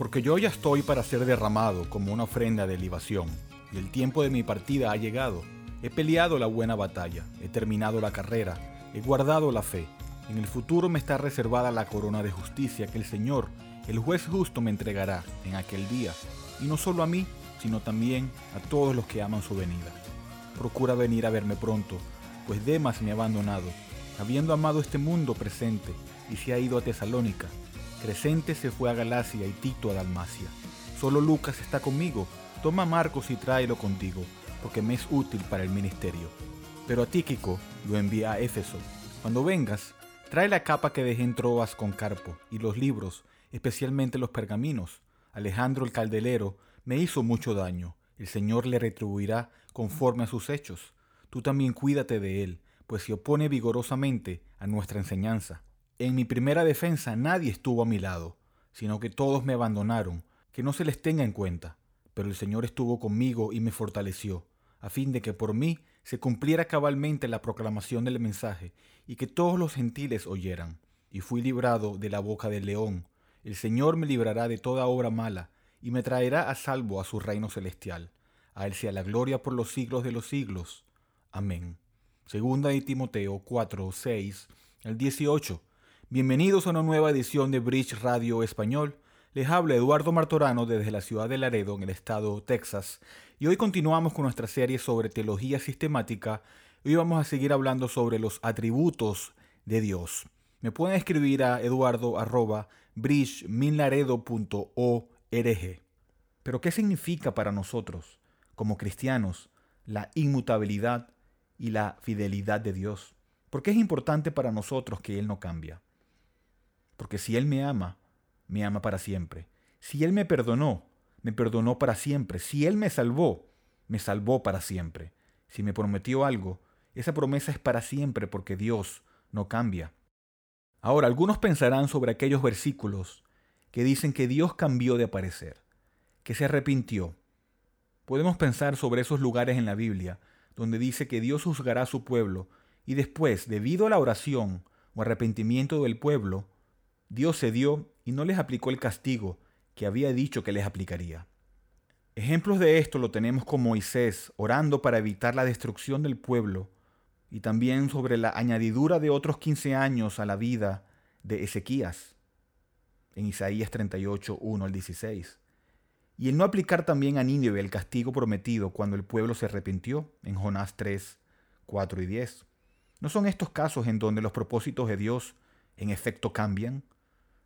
Porque yo ya estoy para ser derramado como una ofrenda de libación, y el tiempo de mi partida ha llegado. He peleado la buena batalla, he terminado la carrera, he guardado la fe. En el futuro me está reservada la corona de justicia que el Señor, el juez justo, me entregará en aquel día, y no solo a mí, sino también a todos los que aman su venida. Procura venir a verme pronto, pues Demas me ha abandonado, habiendo amado este mundo presente, y se ha ido a Tesalónica. Crescente se fue a Galacia y Tito a Dalmacia. Solo Lucas está conmigo. Toma Marcos y tráelo contigo, porque me es útil para el ministerio. Pero a Tíquico lo envía a Éfeso. Cuando vengas, trae la capa que dejé en Troas con Carpo y los libros, especialmente los pergaminos. Alejandro el caldelero me hizo mucho daño. El Señor le retribuirá conforme a sus hechos. Tú también cuídate de él, pues se opone vigorosamente a nuestra enseñanza. En mi primera defensa nadie estuvo a mi lado, sino que todos me abandonaron, que no se les tenga en cuenta. Pero el Señor estuvo conmigo y me fortaleció, a fin de que por mí se cumpliera cabalmente la proclamación del mensaje, y que todos los gentiles oyeran. Y fui librado de la boca del león. El Señor me librará de toda obra mala, y me traerá a salvo a su reino celestial. A Él sea la gloria por los siglos de los siglos. Amén. Segunda de Timoteo 4, 6 al 18. Bienvenidos a una nueva edición de Bridge Radio Español. Les habla Eduardo Martorano desde la ciudad de Laredo, en el estado Texas, y hoy continuamos con nuestra serie sobre teología sistemática. Hoy vamos a seguir hablando sobre los atributos de Dios. Me pueden escribir a eduardo Pero ¿qué significa para nosotros, como cristianos, la inmutabilidad y la fidelidad de Dios? ¿Por qué es importante para nosotros que Él no cambia? Porque si Él me ama, me ama para siempre. Si Él me perdonó, me perdonó para siempre. Si Él me salvó, me salvó para siempre. Si me prometió algo, esa promesa es para siempre porque Dios no cambia. Ahora, algunos pensarán sobre aquellos versículos que dicen que Dios cambió de parecer, que se arrepintió. Podemos pensar sobre esos lugares en la Biblia donde dice que Dios juzgará a su pueblo y después, debido a la oración o arrepentimiento del pueblo, Dios cedió y no les aplicó el castigo que había dicho que les aplicaría. Ejemplos de esto lo tenemos con Moisés orando para evitar la destrucción del pueblo y también sobre la añadidura de otros 15 años a la vida de Ezequías en Isaías 38, 1 al 16. Y el no aplicar también a Nínive el castigo prometido cuando el pueblo se arrepintió en Jonás 3, 4 y 10. ¿No son estos casos en donde los propósitos de Dios en efecto cambian?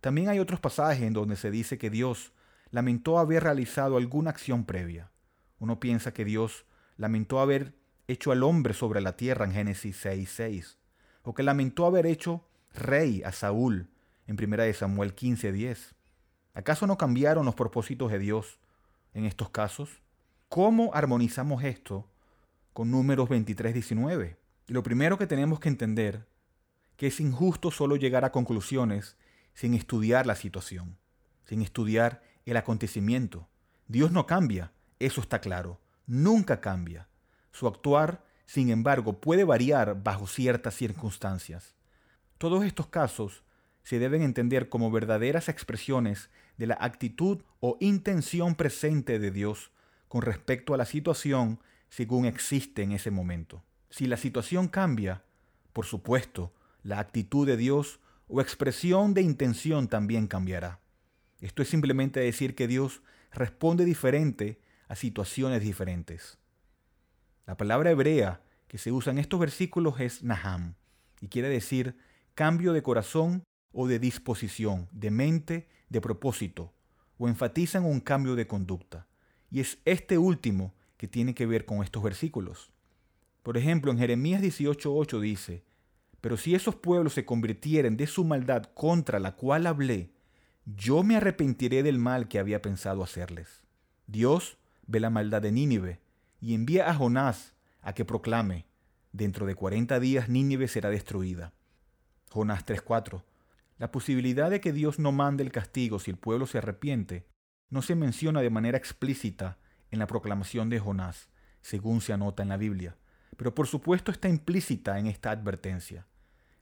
También hay otros pasajes en donde se dice que Dios lamentó haber realizado alguna acción previa. Uno piensa que Dios lamentó haber hecho al hombre sobre la tierra en Génesis 6.6, o que lamentó haber hecho rey a Saúl en 1 Samuel 15.10. ¿Acaso no cambiaron los propósitos de Dios en estos casos? ¿Cómo armonizamos esto con números 23.19? lo primero que tenemos que entender que es injusto solo llegar a conclusiones sin estudiar la situación, sin estudiar el acontecimiento. Dios no cambia, eso está claro, nunca cambia. Su actuar, sin embargo, puede variar bajo ciertas circunstancias. Todos estos casos se deben entender como verdaderas expresiones de la actitud o intención presente de Dios con respecto a la situación según existe en ese momento. Si la situación cambia, por supuesto, la actitud de Dios o expresión de intención también cambiará. Esto es simplemente decir que Dios responde diferente a situaciones diferentes. La palabra hebrea que se usa en estos versículos es naham y quiere decir cambio de corazón o de disposición, de mente, de propósito, o enfatizan un cambio de conducta. Y es este último que tiene que ver con estos versículos. Por ejemplo, en Jeremías 18:8 dice, pero si esos pueblos se convirtieren de su maldad contra la cual hablé, yo me arrepentiré del mal que había pensado hacerles. Dios ve la maldad de Nínive y envía a Jonás a que proclame, dentro de cuarenta días Nínive será destruida. Jonás 3:4. La posibilidad de que Dios no mande el castigo si el pueblo se arrepiente no se menciona de manera explícita en la proclamación de Jonás, según se anota en la Biblia pero por supuesto está implícita en esta advertencia.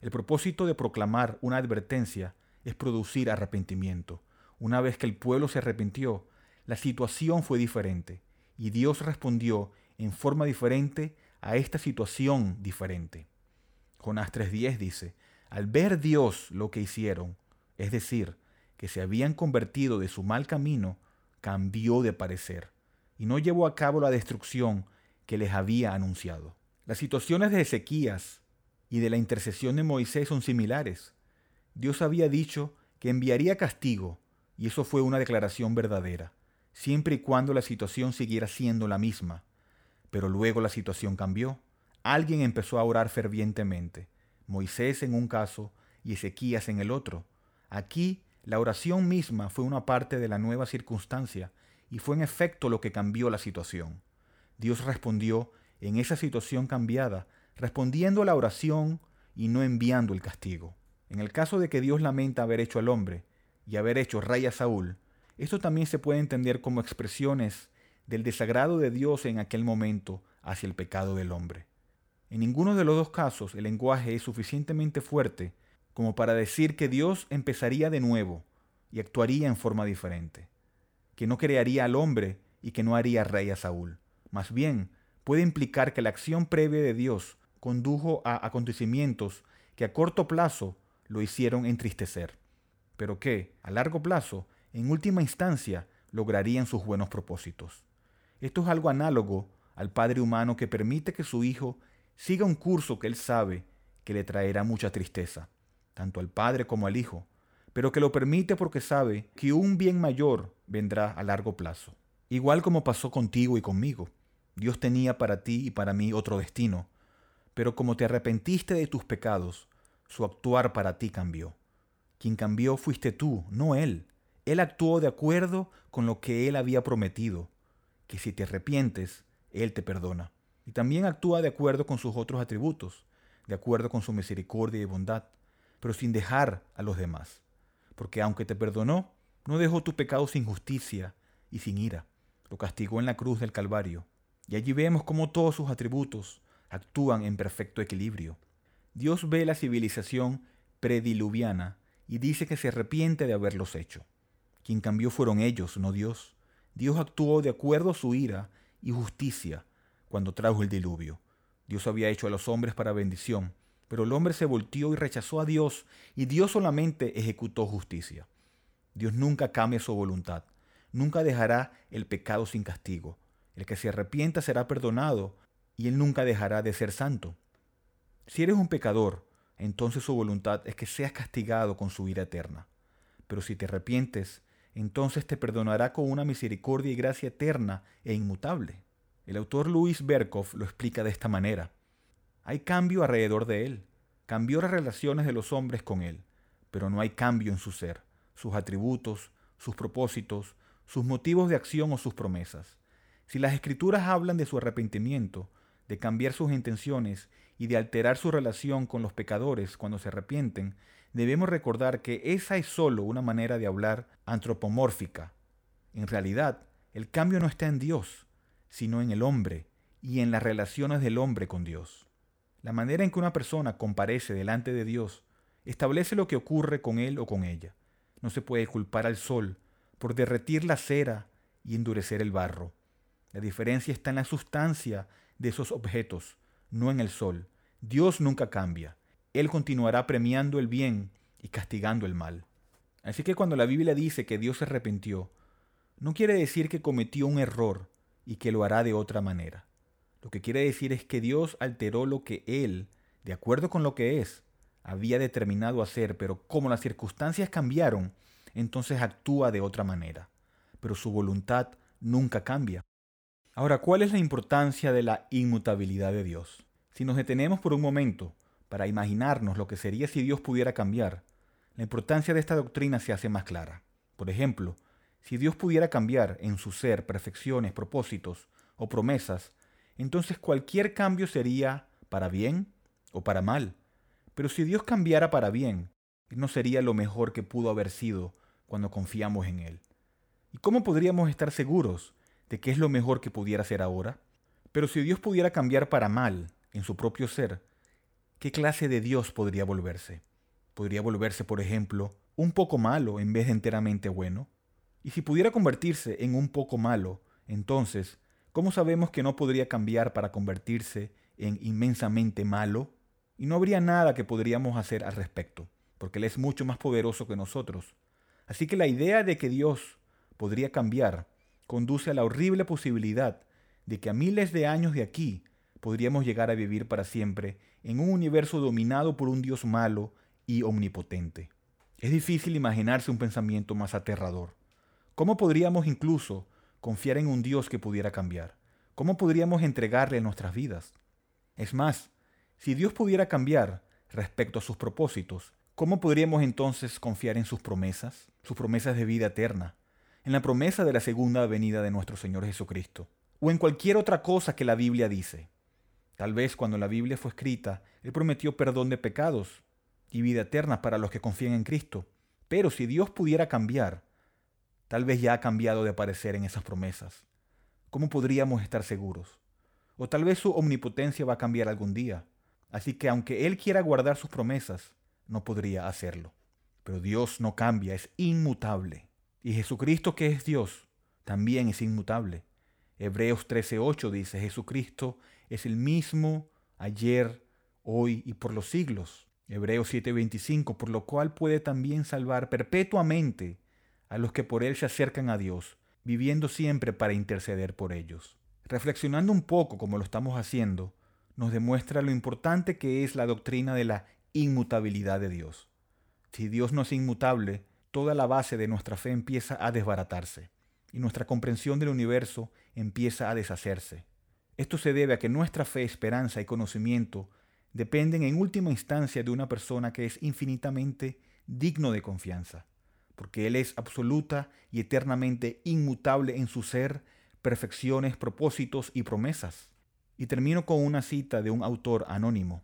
El propósito de proclamar una advertencia es producir arrepentimiento, una vez que el pueblo se arrepintió, la situación fue diferente y Dios respondió en forma diferente a esta situación diferente. Jonás 3.10 dice, al ver Dios lo que hicieron, es decir, que se habían convertido de su mal camino, cambió de parecer y no llevó a cabo la destrucción que les había anunciado. Las situaciones de Ezequías y de la intercesión de Moisés son similares. Dios había dicho que enviaría castigo, y eso fue una declaración verdadera, siempre y cuando la situación siguiera siendo la misma. Pero luego la situación cambió. Alguien empezó a orar fervientemente, Moisés en un caso y Ezequías en el otro. Aquí la oración misma fue una parte de la nueva circunstancia y fue en efecto lo que cambió la situación. Dios respondió en esa situación cambiada, respondiendo a la oración y no enviando el castigo. En el caso de que Dios lamenta haber hecho al hombre y haber hecho rey a Saúl, esto también se puede entender como expresiones del desagrado de Dios en aquel momento hacia el pecado del hombre. En ninguno de los dos casos el lenguaje es suficientemente fuerte como para decir que Dios empezaría de nuevo y actuaría en forma diferente, que no crearía al hombre y que no haría rey a Saúl. Más bien, puede implicar que la acción previa de Dios condujo a acontecimientos que a corto plazo lo hicieron entristecer, pero que, a largo plazo, en última instancia, lograrían sus buenos propósitos. Esto es algo análogo al padre humano que permite que su hijo siga un curso que él sabe que le traerá mucha tristeza, tanto al padre como al hijo, pero que lo permite porque sabe que un bien mayor vendrá a largo plazo. Igual como pasó contigo y conmigo. Dios tenía para ti y para mí otro destino, pero como te arrepentiste de tus pecados, su actuar para ti cambió. Quien cambió fuiste tú, no Él. Él actuó de acuerdo con lo que Él había prometido, que si te arrepientes, Él te perdona. Y también actúa de acuerdo con sus otros atributos, de acuerdo con su misericordia y bondad, pero sin dejar a los demás. Porque aunque te perdonó, no dejó tu pecado sin justicia y sin ira. Lo castigó en la cruz del Calvario y allí vemos cómo todos sus atributos actúan en perfecto equilibrio. Dios ve la civilización prediluviana y dice que se arrepiente de haberlos hecho. Quien cambió fueron ellos, no Dios. Dios actuó de acuerdo a su ira y justicia cuando trajo el diluvio. Dios había hecho a los hombres para bendición, pero el hombre se volteó y rechazó a Dios, y Dios solamente ejecutó justicia. Dios nunca cambia su voluntad, nunca dejará el pecado sin castigo. El que se arrepienta será perdonado y él nunca dejará de ser santo. Si eres un pecador, entonces su voluntad es que seas castigado con su ira eterna. Pero si te arrepientes, entonces te perdonará con una misericordia y gracia eterna e inmutable. El autor Luis Berkov lo explica de esta manera. Hay cambio alrededor de él, cambió las relaciones de los hombres con él, pero no hay cambio en su ser, sus atributos, sus propósitos, sus motivos de acción o sus promesas. Si las escrituras hablan de su arrepentimiento, de cambiar sus intenciones y de alterar su relación con los pecadores cuando se arrepienten, debemos recordar que esa es sólo una manera de hablar antropomórfica. En realidad, el cambio no está en Dios, sino en el hombre y en las relaciones del hombre con Dios. La manera en que una persona comparece delante de Dios establece lo que ocurre con él o con ella. No se puede culpar al sol por derretir la cera y endurecer el barro. La diferencia está en la sustancia de esos objetos, no en el sol. Dios nunca cambia. Él continuará premiando el bien y castigando el mal. Así que cuando la Biblia dice que Dios se arrepintió, no quiere decir que cometió un error y que lo hará de otra manera. Lo que quiere decir es que Dios alteró lo que Él, de acuerdo con lo que es, había determinado hacer, pero como las circunstancias cambiaron, entonces actúa de otra manera. Pero su voluntad nunca cambia. Ahora, ¿cuál es la importancia de la inmutabilidad de Dios? Si nos detenemos por un momento para imaginarnos lo que sería si Dios pudiera cambiar, la importancia de esta doctrina se hace más clara. Por ejemplo, si Dios pudiera cambiar en su ser perfecciones, propósitos o promesas, entonces cualquier cambio sería para bien o para mal. Pero si Dios cambiara para bien, no sería lo mejor que pudo haber sido cuando confiamos en Él. ¿Y cómo podríamos estar seguros de qué es lo mejor que pudiera ser ahora? Pero si Dios pudiera cambiar para mal en su propio ser, ¿qué clase de Dios podría volverse? Podría volverse, por ejemplo, un poco malo en vez de enteramente bueno? Y si pudiera convertirse en un poco malo, entonces, ¿cómo sabemos que no podría cambiar para convertirse en inmensamente malo? Y no habría nada que podríamos hacer al respecto, porque Él es mucho más poderoso que nosotros. Así que la idea de que Dios podría cambiar conduce a la horrible posibilidad de que a miles de años de aquí podríamos llegar a vivir para siempre en un universo dominado por un Dios malo y omnipotente. Es difícil imaginarse un pensamiento más aterrador. ¿Cómo podríamos incluso confiar en un Dios que pudiera cambiar? ¿Cómo podríamos entregarle nuestras vidas? Es más, si Dios pudiera cambiar respecto a sus propósitos, ¿cómo podríamos entonces confiar en sus promesas, sus promesas de vida eterna, en la promesa de la segunda venida de nuestro Señor Jesucristo, o en cualquier otra cosa que la Biblia dice? Tal vez cuando la Biblia fue escrita, Él prometió perdón de pecados y vida eterna para los que confían en Cristo. Pero si Dios pudiera cambiar, tal vez ya ha cambiado de aparecer en esas promesas. ¿Cómo podríamos estar seguros? O tal vez su omnipotencia va a cambiar algún día. Así que aunque Él quiera guardar sus promesas, no podría hacerlo. Pero Dios no cambia, es inmutable. Y Jesucristo que es Dios, también es inmutable. Hebreos 13:8 dice, Jesucristo es el mismo ayer, hoy y por los siglos. Hebreos 7:25, por lo cual puede también salvar perpetuamente a los que por él se acercan a Dios, viviendo siempre para interceder por ellos. Reflexionando un poco como lo estamos haciendo, nos demuestra lo importante que es la doctrina de la inmutabilidad de Dios. Si Dios no es inmutable, toda la base de nuestra fe empieza a desbaratarse y nuestra comprensión del universo empieza a deshacerse. Esto se debe a que nuestra fe, esperanza y conocimiento dependen en última instancia de una persona que es infinitamente digno de confianza, porque Él es absoluta y eternamente inmutable en su ser, perfecciones, propósitos y promesas. Y termino con una cita de un autor anónimo.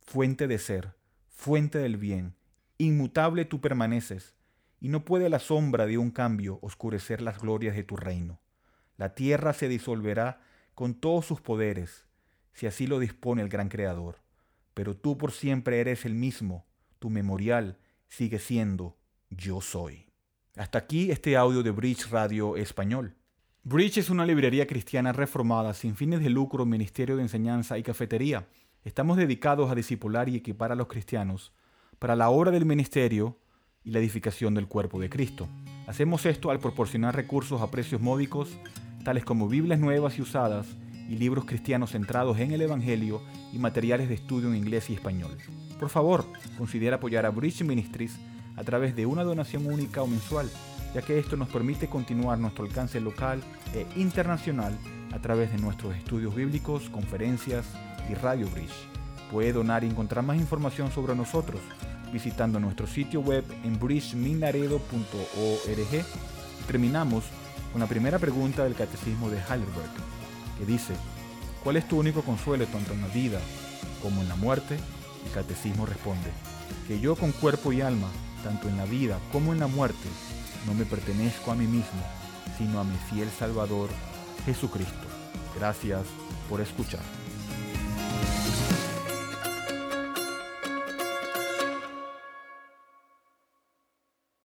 Fuente de ser, fuente del bien, inmutable tú permaneces, y no puede la sombra de un cambio oscurecer las glorias de tu reino. La tierra se disolverá con todos sus poderes, si así lo dispone el gran Creador. Pero tú por siempre eres el mismo, tu memorial sigue siendo yo soy. Hasta aquí este audio de Bridge Radio Español. Bridge es una librería cristiana reformada sin fines de lucro, ministerio de enseñanza y cafetería. Estamos dedicados a discipular y equipar a los cristianos para la obra del ministerio y la edificación del cuerpo de Cristo. Hacemos esto al proporcionar recursos a precios módicos, tales como Biblias nuevas y usadas y libros cristianos centrados en el Evangelio y materiales de estudio en inglés y español. Por favor, considera apoyar a Bridge Ministries a través de una donación única o mensual, ya que esto nos permite continuar nuestro alcance local e internacional a través de nuestros estudios bíblicos, conferencias y Radio Bridge. Puede donar y encontrar más información sobre nosotros visitando nuestro sitio web en bridgeminaredo.org. Terminamos con la primera pregunta del Catecismo de Heidelberg que dice, ¿cuál es tu único consuelo tanto en la vida como en la muerte? El catecismo responde, que yo con cuerpo y alma, tanto en la vida como en la muerte, no me pertenezco a mí mismo, sino a mi fiel Salvador, Jesucristo. Gracias por escuchar.